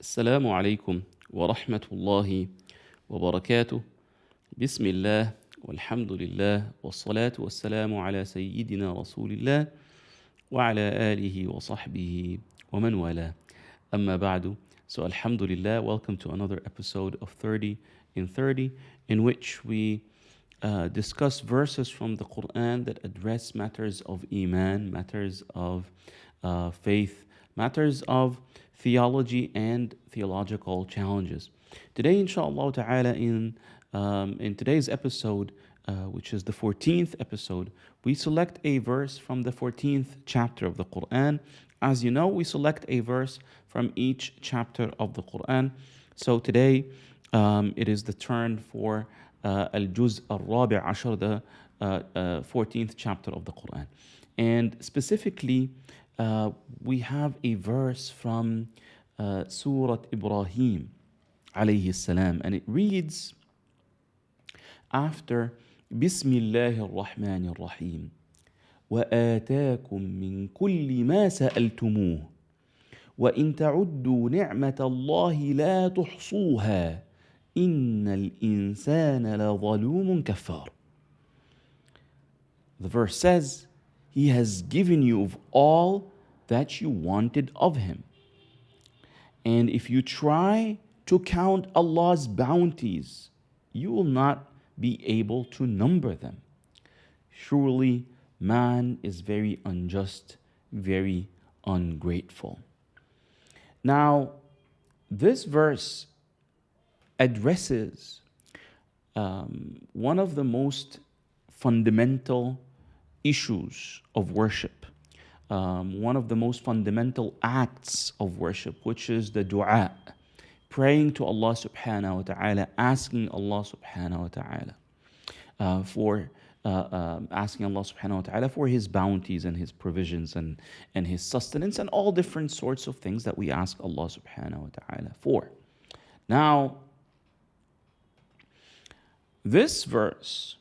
السلام عليكم ورحمة الله وبركاته بسم الله والحمد لله والصلاة والسلام على سيدنا رسول الله وعلى آله وصحبه ومن والاه أما بعد So Alhamdulillah, welcome to another episode of 30 in 30 in which we uh, discuss verses from the Quran that address matters of Iman, matters of uh, faith, matters of theology and theological challenges. Today, inshallah ta'ala, in, um, in today's episode, uh, which is the 14th episode, we select a verse from the 14th chapter of the Quran. As you know, we select a verse from each chapter of the Quran. So today, um, it is the turn for uh, Al-Juz al-Rabi' Ashar, the uh, uh, 14th chapter of the Quran. And specifically, uh, we have a verse from uh, Surah Ibrahim alayhi salam, and it reads after Bismillah ar-Rahman ar-Rahim وآتاكم من كل ما سألتموه وإن تعدوا نعمة الله لا تحصوها إن الإنسان لظلوم كفار The verse says, He has given you of all that you wanted of Him. And if you try to count Allah's bounties, you will not be able to number them. Surely, man is very unjust, very ungrateful. Now, this verse addresses um, one of the most fundamental issues of worship, um, one of the most fundamental acts of worship, which is the dua, praying to Allah subhanahu wa ta'ala, asking Allah subhanahu wa ta'ala uh, for. Uh, um, asking Allah subhanahu wa ta'ala for His bounties and His provisions and, and His sustenance and all different sorts of things that we ask Allah subhanahu wa ta'ala for. Now, this verse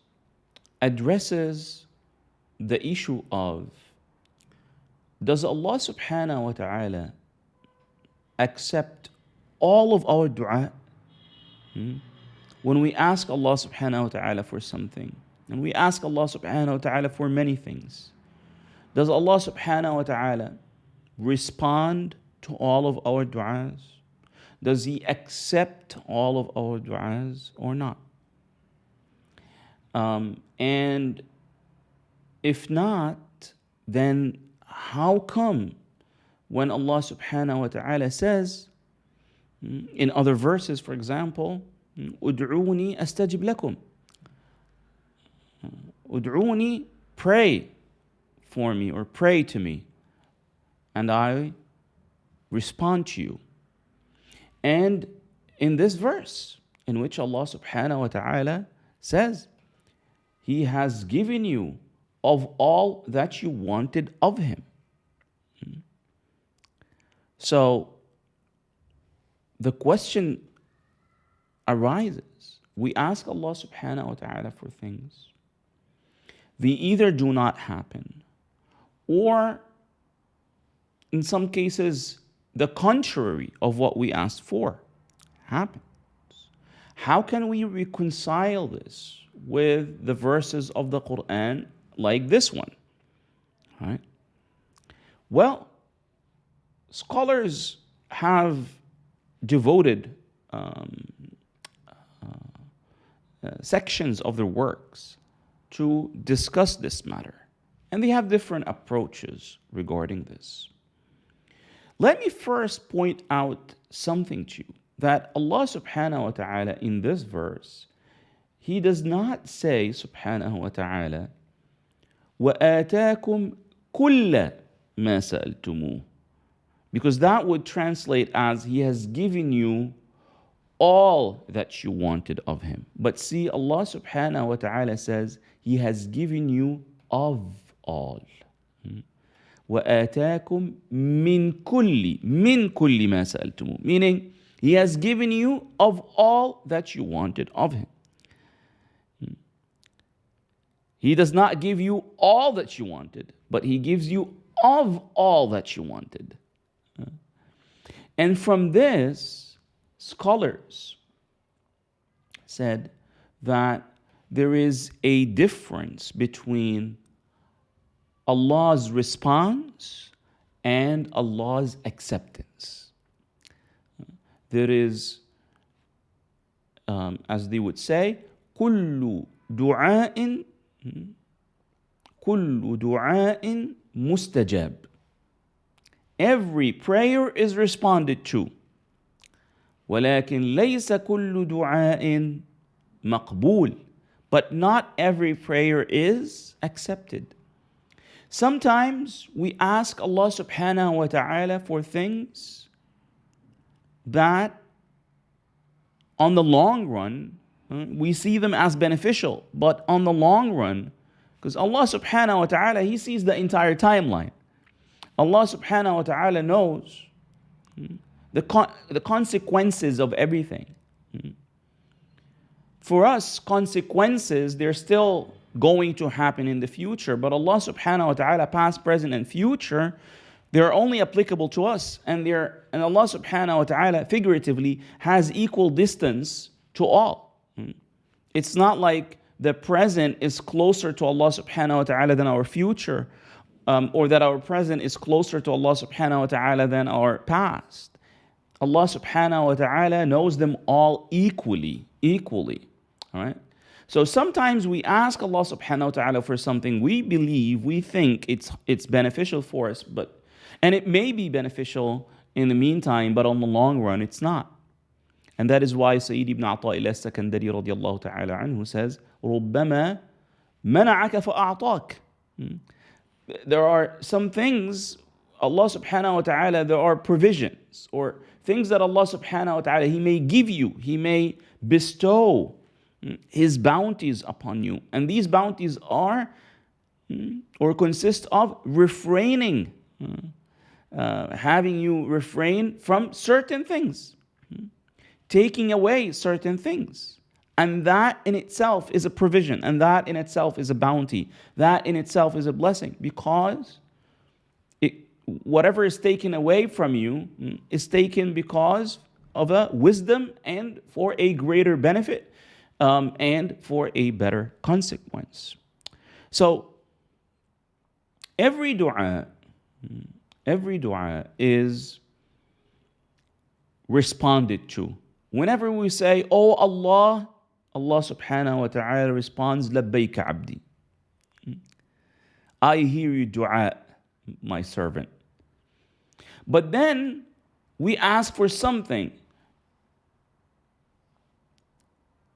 addresses the issue of does Allah subhanahu wa ta'ala accept all of our dua? Hmm? When we ask Allah subhanahu wa ta'ala for something, and we ask Allah subhanahu wa ta'ala for many things, does Allah subhanahu wa ta'ala respond to all of our du'as? Does He accept all of our du'as or not? Um, and if not, then how come when Allah subhanahu wa ta'ala says hmm, in other verses, for example, hmm, Ud'uni astajib lakum. Hmm, ud'uni, pray for me or pray to me, and I respond to you. And in this verse, in which Allah subhanahu wa ta'ala says, He has given you of all that you wanted of Him. So the question arises we ask Allah subhanahu wa ta'ala for things, they either do not happen, or in some cases, the contrary of what we asked for happens. How can we reconcile this with the verses of the Quran like this one? Right? Well, scholars have devoted um, uh, uh, sections of their works to discuss this matter, and they have different approaches regarding this. Let me first point out something to you that Allah subhanahu wa ta'ala in this verse, He does not say subhanahu wa ta'ala, وَآتَاكُمْ كُلَّ مَا سَأَلْتُمُوهُ because that would translate as He has given you all that you wanted of Him. But see, Allah subhanahu wa ta'ala says, He has given you of all. وآتاكم من كل من كل ما سألتموه meaning he has given you of all that you wanted of him he does not give you all that you wanted but he gives you of all that you wanted And from this, scholars said that there is a difference between Allah's response and Allah's acceptance. There is, um, as they would say, كل دعاء كل دعاء مستجاب. Every prayer is responded to. ولكن ليس كل دعاء مقبول. But not every prayer is accepted. Sometimes we ask Allah subhanahu wa ta'ala for things that on the long run uh, we see them as beneficial, but on the long run, because Allah subhanahu wa ta'ala, He sees the entire timeline. Allah subhanahu wa ta'ala knows the, con- the consequences of everything. For us, consequences, they're still going to happen in the future. But Allah subhanahu wa ta'ala, past, present, and future, they're only applicable to us. And they're and Allah subhanahu wa ta'ala figuratively has equal distance to all. It's not like the present is closer to Allah subhanahu wa ta'ala than our future, um, or that our present is closer to Allah subhanahu wa ta'ala than our past. Allah subhanahu wa ta'ala knows them all equally, equally. All right? So sometimes we ask Allah subhanahu wa ta'ala for something we believe, we think it's it's beneficial for us, but and it may be beneficial in the meantime, but on the long run it's not. And that is why Sayyid ibn Ata'illah al-Sakandari radiallahu ta'ala anhu says, رُبَّمَا مَنَعَكَ فَأَعْطَاكَ there are some things, Allah subhanahu wa ta'ala, there are provisions or things that Allah subhanahu wa ta'ala, He may give you, He may bestow his bounties upon you. And these bounties are hmm, or consist of refraining, hmm, uh, having you refrain from certain things, hmm, taking away certain things. And that in itself is a provision, and that in itself is a bounty, that in itself is a blessing because it, whatever is taken away from you is taken because of a wisdom and for a greater benefit um, and for a better consequence. So, every dua, every dua is responded to. Whenever we say, Oh Allah, Allah subhanahu wa ta'ala responds, Labbayka abdi. I hear you dua, my servant. But then we ask for something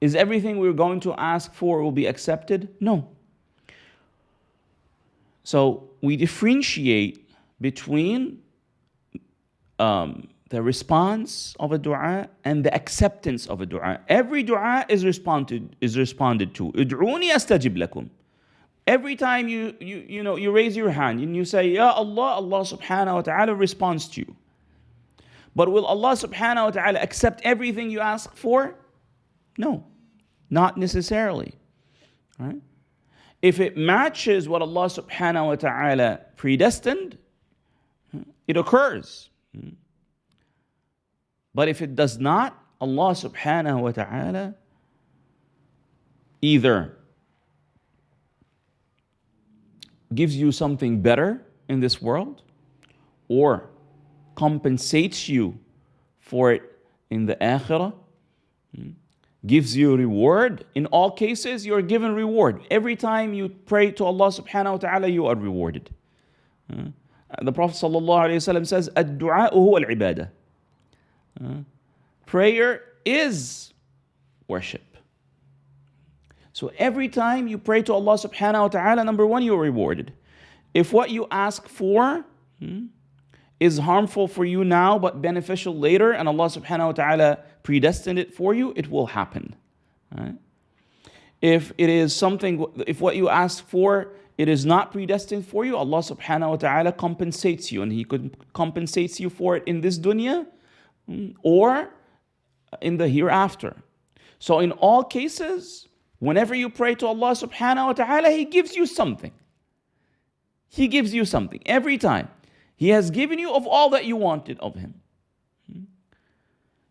Is everything we're going to ask for will be accepted? No. So we differentiate between um, the response of a dua and the acceptance of a dua. Every dua is responded is responded to. Ud'uni astajib lakum. Every time you, you, you, know, you raise your hand and you say, Ya Allah, Allah subhanahu wa ta'ala responds to you. But will Allah subhanahu wa ta'ala accept everything you ask for? No. Not necessarily. Right? If it matches what Allah subhanahu wa ta'ala predestined, it occurs. Hmm. But if it does not, Allah subhanahu wa ta'ala either gives you something better in this world or compensates you for it in the akhirah gives you reward. In all cases, you are given reward. Every time you pray to Allah subhanahu wa ta'ala, you are rewarded. Uh, the Prophet ﷺ says, الدعاء هو العبادة. Prayer is worship. So every time you pray to Allah subhanahu wa ta'ala, number one, you are rewarded. If what you ask for hmm, is harmful for you now but beneficial later, and Allah subhanahu wa ta'ala predestined it for you, it will happen. If it is something, if what you ask for, it is not predestined for you, Allah subhanahu wa ta'ala compensates you, and He compensates you for it in this dunya or in the hereafter. So in all cases, whenever you pray to Allah subhanahu wa ta'ala, He gives you something. He gives you something every time. He has given you of all that you wanted of Him.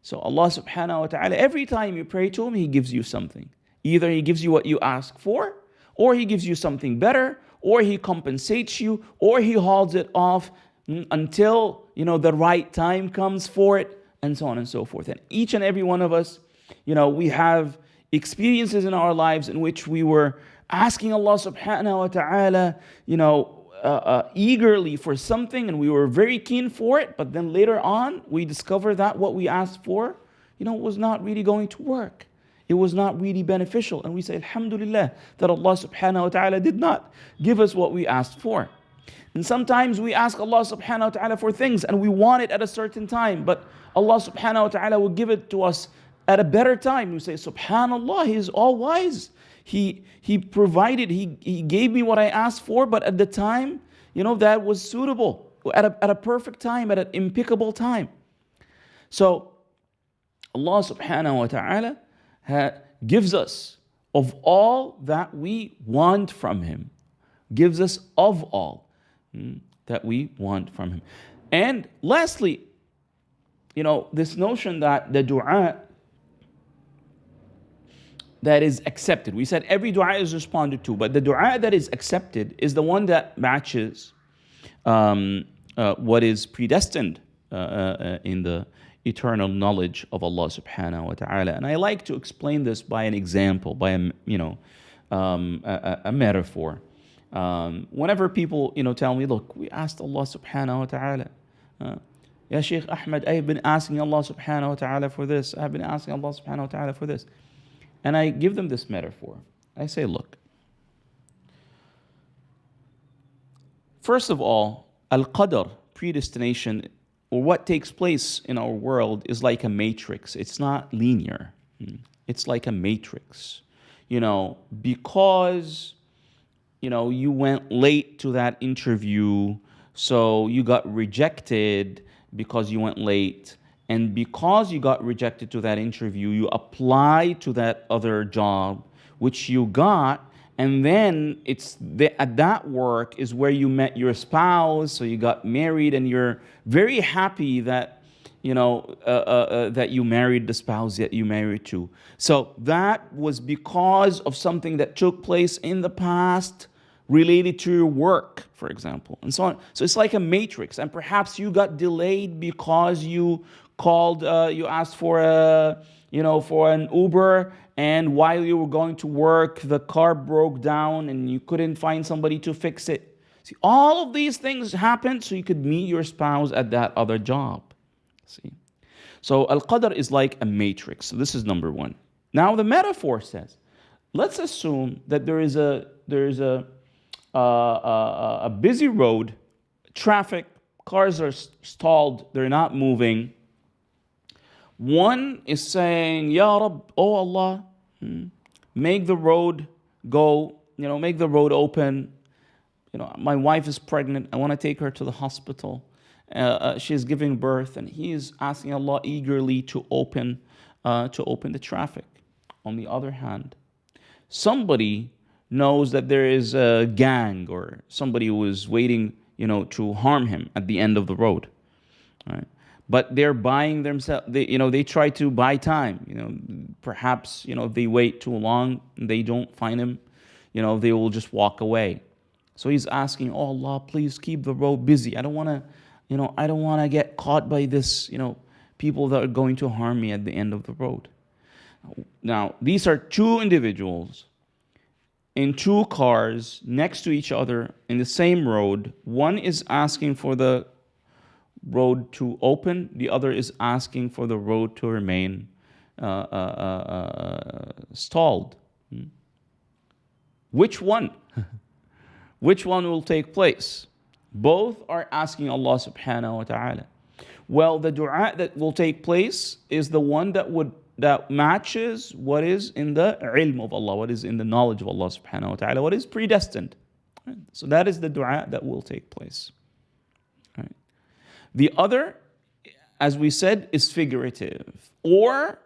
So Allah subhanahu wa ta'ala, every time you pray to Him, He gives you something. Either He gives you what you ask for, or He gives you something better, or He compensates you, or He holds it off mm, until you know the right time comes for it, and so on and so forth. And each and every one of us, you know, we have experiences in our lives in which we were asking Allah subhanahu wa ta'ala, you know, uh, uh, eagerly for something and we were very keen for it, but then later on we discover that what we asked for, you know, was not really going to work. It was not really beneficial. And we say, Alhamdulillah, that Allah subhanahu wa ta'ala did not give us what we asked for. And sometimes we ask Allah subhanahu wa ta'ala for things and we want it at a certain time, but Allah subhanahu wa ta'ala will give it to us at a better time. We say, Subhanallah, He is all wise. He, he provided, he, he gave me what I asked for, but at the time, you know, that was suitable, at a, at a perfect time, at an impeccable time. So, Allah subhanahu wa ta'ala ha, gives us of all that we want from Him, gives us of all that we want from Him. And lastly, you know, this notion that the dua that is accepted. We said every dua is responded to, but the dua that is accepted is the one that matches um, uh, what is predestined uh, uh, in the eternal knowledge of Allah subhanahu wa ta'ala. And I like to explain this by an example, by a, you know, um, a, a, metaphor. Um, whenever people, you know, tell me, look, we asked Allah subhanahu wa ta'ala. Uh, yeah, Sheikh Ahmed, I have been asking Allah subhanahu wa ta'ala for this. I have been asking Allah subhanahu wa ta'ala for this. And I give them this metaphor. I say, look, first of all, al qadr, predestination, or what takes place in our world is like a matrix. It's not linear, hmm. it's like a matrix. You know, because you know you went late to that interview, so you got rejected because you went late and because you got rejected to that interview, you applied to that other job, which you got, and then it's the, at that work is where you met your spouse, so you got married, and you're very happy that you know uh, uh, uh, that you married the spouse that you married to. So that was because of something that took place in the past related to your work, for example, and so on. So it's like a matrix, and perhaps you got delayed because you called, uh, you asked for a, you know, for an Uber, and while you were going to work, the car broke down and you couldn't find somebody to fix it. See, all of these things happened so you could meet your spouse at that other job. See? So Al Qadr is like a matrix. So this is number one. Now the metaphor says, let's assume that there is a there is a uh, a, a busy road, traffic, cars are stalled, they're not moving. One is saying, Ya Rab, oh Allah, hmm, make the road go, you know, make the road open. You know, my wife is pregnant. I want to take her to the hospital. Uh, uh, giving birth, and he is asking Allah eagerly to open, uh, to open the traffic. On the other hand, somebody knows that there is a gang or somebody who is waiting, you know, to harm him at the end of the road. Right? but they're buying themselves they, you know they try to buy time you know perhaps you know if they wait too long they don't find him you know they will just walk away so he's asking oh allah please keep the road busy i don't want to you know i don't want to get caught by this you know people that are going to harm me at the end of the road now these are two individuals in two cars next to each other in the same road one is asking for the road to open, the other is asking for the road to remain uh, uh, uh, uh stalled. Hmm? Which one? Which one will take place? Both are asking Allah subhanahu wa ta'ala. Well, the dua that will take place is the one that would that matches what is in the ilm of Allah, what is in the knowledge of Allah subhanahu wa ta'ala, what is predestined. So that is the dua that will take place. The other, as we said, is figurative. Or,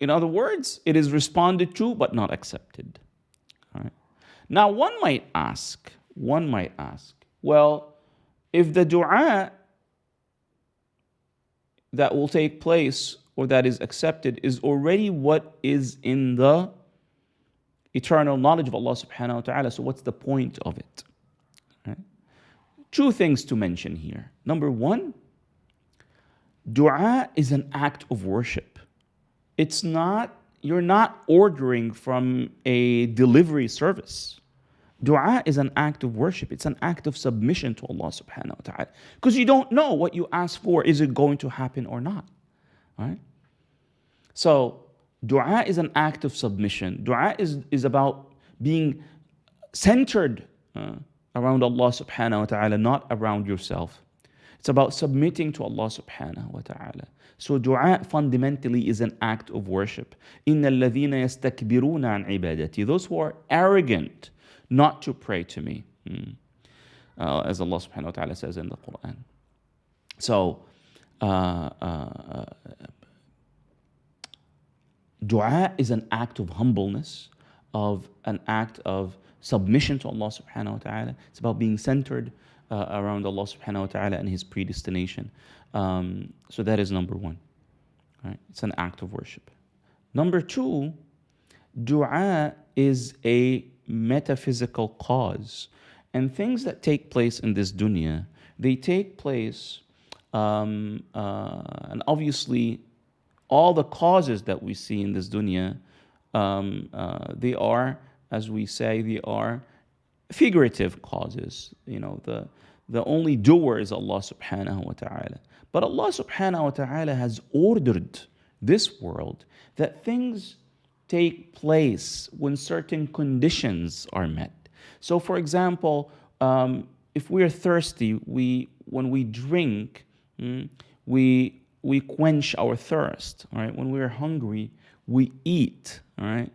in other words, it is responded to but not accepted. Now, one might ask, one might ask, well, if the dua that will take place or that is accepted is already what is in the eternal knowledge of Allah subhanahu wa ta'ala. So, what's the point of it? Right? Two things to mention here. Number one, dua is an act of worship. It's not, you're not ordering from a delivery service. Dua is an act of worship. It's an act of submission to Allah subhanahu wa ta'ala. Because you don't know what you ask for, is it going to happen or not? Right? So dua is an act of submission. Dua is, is about being centered uh, around Allah subhanahu wa ta'ala, not around yourself. It's about submitting to Allah subhanahu wa ta'ala. So dua fundamentally is an act of worship. إِنَّ الَّذِينَ يَسْتَكْبِرُونَ عَنْ عِبَادَتِي Those who are arrogant not to pray to me. Hmm. Uh, as Allah subhanahu wa ta'ala says in the Quran. So, uh, uh, dua is an act of humbleness, of an act of submission to Allah subhanahu wa ta'ala. It's about being centered uh, around Allah subhanahu wa ta'ala and His predestination. Um, so that is number one. Right? It's an act of worship. Number two, dua is a metaphysical cause. And things that take place in this dunya, they take place, um, uh, and obviously, all the causes that we see in this dunya, um, uh, they are, as we say, they are figurative causes. You know, the, the only doer is Allah subhanahu wa ta'ala. But Allah subhanahu wa ta'ala has ordered this world that things take place when certain conditions are met. So, for example, um, if we are thirsty, we when we drink, mm, we we quench our thirst. All right. When we are hungry, we eat. All right.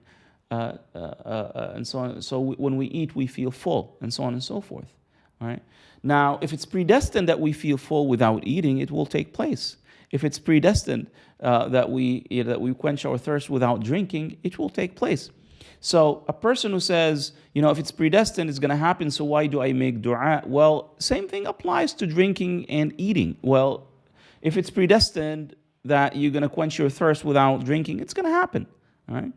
Uh, uh, uh, and so on. So we, when we eat, we feel full, and so on and so forth. All right. Now, if it's predestined that we feel full without eating, it will take place. If it's predestined uh, that, we, that we quench our thirst without drinking, it will take place. So a person who says, you know, if it's predestined, it's going to happen, so why do I make dua? Well, same thing applies to drinking and eating. Well, if it's predestined that you're going to quench your thirst without drinking, it's going to happen. All right?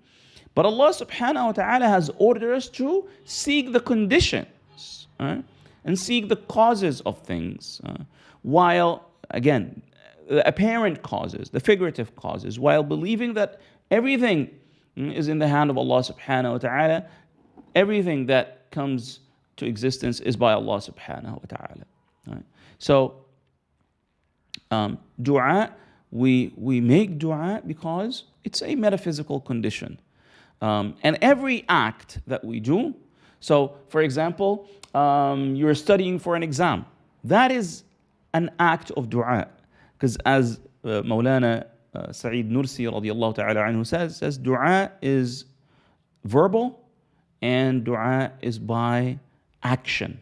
But Allah subhanahu wa ta'ala has ordered us to seek the conditions right? and seek the causes of things. Uh, while, again, the apparent causes, the figurative causes, while believing that everything is in the hand of Allah subhanahu wa ta'ala, everything that comes to existence is by Allah subhanahu wa ta'ala. Right? So, um, dua, we, we make dua because it's a metaphysical condition. Um, and every act that we do, so for example, um, you're studying for an exam, that is an act of dua. Because as uh, Maulana uh, Sa'id Nursi radiallahu ta'ala anhu says, says dua is verbal and dua is by action.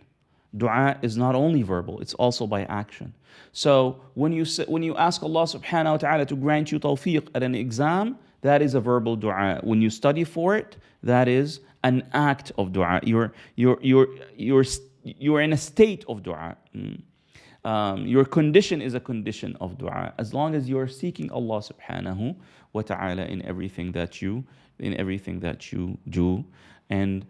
Dua is not only verbal, it's also by action. So when you, when you ask Allah subhanahu wa ta'ala to grant you tawfiq at an exam, that is a verbal dua. When you study for it, that is an act of dua. You're, you're, you're, you're, you're in a state of dua. Mm. Um, your condition is a condition of dua. As long as you are seeking Allah subhanahu wa ta'ala in everything that you in everything that you do. And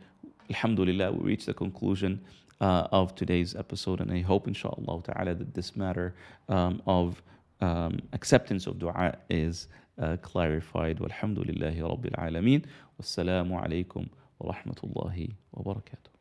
Alhamdulillah, we reach the conclusion uh, of today's episode. And I hope, inshallah ta'ala, that this matter um, of um, acceptance of dua is uh, clarified. Walhamdulillahi Rabbil Alameen. Wassalamu alaikum wa rahmatullahi wa barakatuh.